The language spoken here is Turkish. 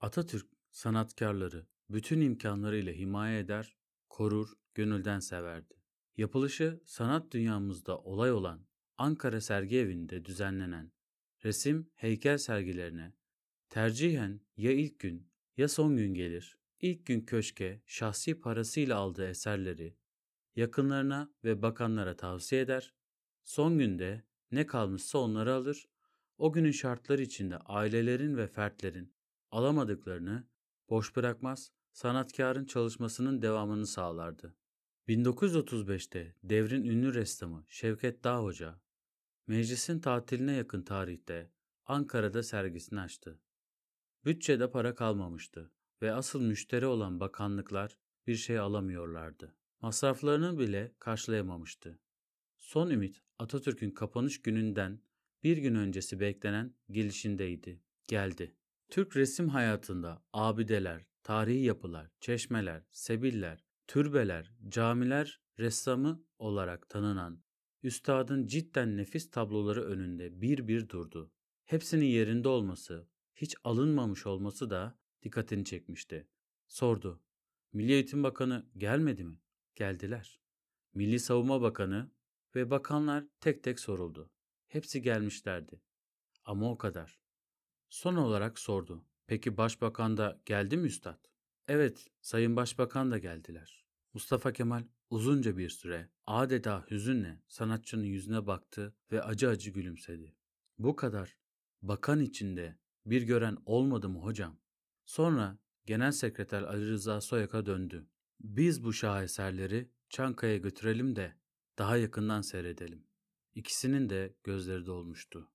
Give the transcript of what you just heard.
Atatürk sanatkarları bütün imkanlarıyla himaye eder, korur, gönülden severdi. Yapılışı sanat dünyamızda olay olan Ankara Sergi Evi'nde düzenlenen resim heykel sergilerine tercihen ya ilk gün ya son gün gelir. İlk gün köşke şahsi parasıyla aldığı eserleri yakınlarına ve bakanlara tavsiye eder. Son günde ne kalmışsa onları alır. O günün şartları içinde ailelerin ve fertlerin alamadıklarını boş bırakmaz, sanatkarın çalışmasının devamını sağlardı. 1935'te devrin ünlü ressamı Şevket Dağ Hoca, meclisin tatiline yakın tarihte Ankara'da sergisini açtı. Bütçede para kalmamıştı ve asıl müşteri olan bakanlıklar bir şey alamıyorlardı. Masraflarını bile karşılayamamıştı. Son ümit Atatürk'ün kapanış gününden bir gün öncesi beklenen gelişindeydi. Geldi. Türk resim hayatında abideler, tarihi yapılar, çeşmeler, sebiller, türbeler, camiler ressamı olarak tanınan üstadın cidden nefis tabloları önünde bir bir durdu. Hepsinin yerinde olması, hiç alınmamış olması da dikkatini çekmişti. Sordu. Milli Eğitim Bakanı gelmedi mi? Geldiler. Milli Savunma Bakanı ve bakanlar tek tek soruldu. Hepsi gelmişlerdi. Ama o kadar. Son olarak sordu. Peki başbakan da geldi mi üstad? Evet, sayın başbakan da geldiler. Mustafa Kemal uzunca bir süre adeta hüzünle sanatçının yüzüne baktı ve acı acı gülümsedi. Bu kadar. Bakan içinde bir gören olmadı mı hocam? Sonra Genel Sekreter Ali Rıza Soyak'a döndü. Biz bu şaheserleri Çankaya götürelim de daha yakından seyredelim. İkisinin de gözleri dolmuştu.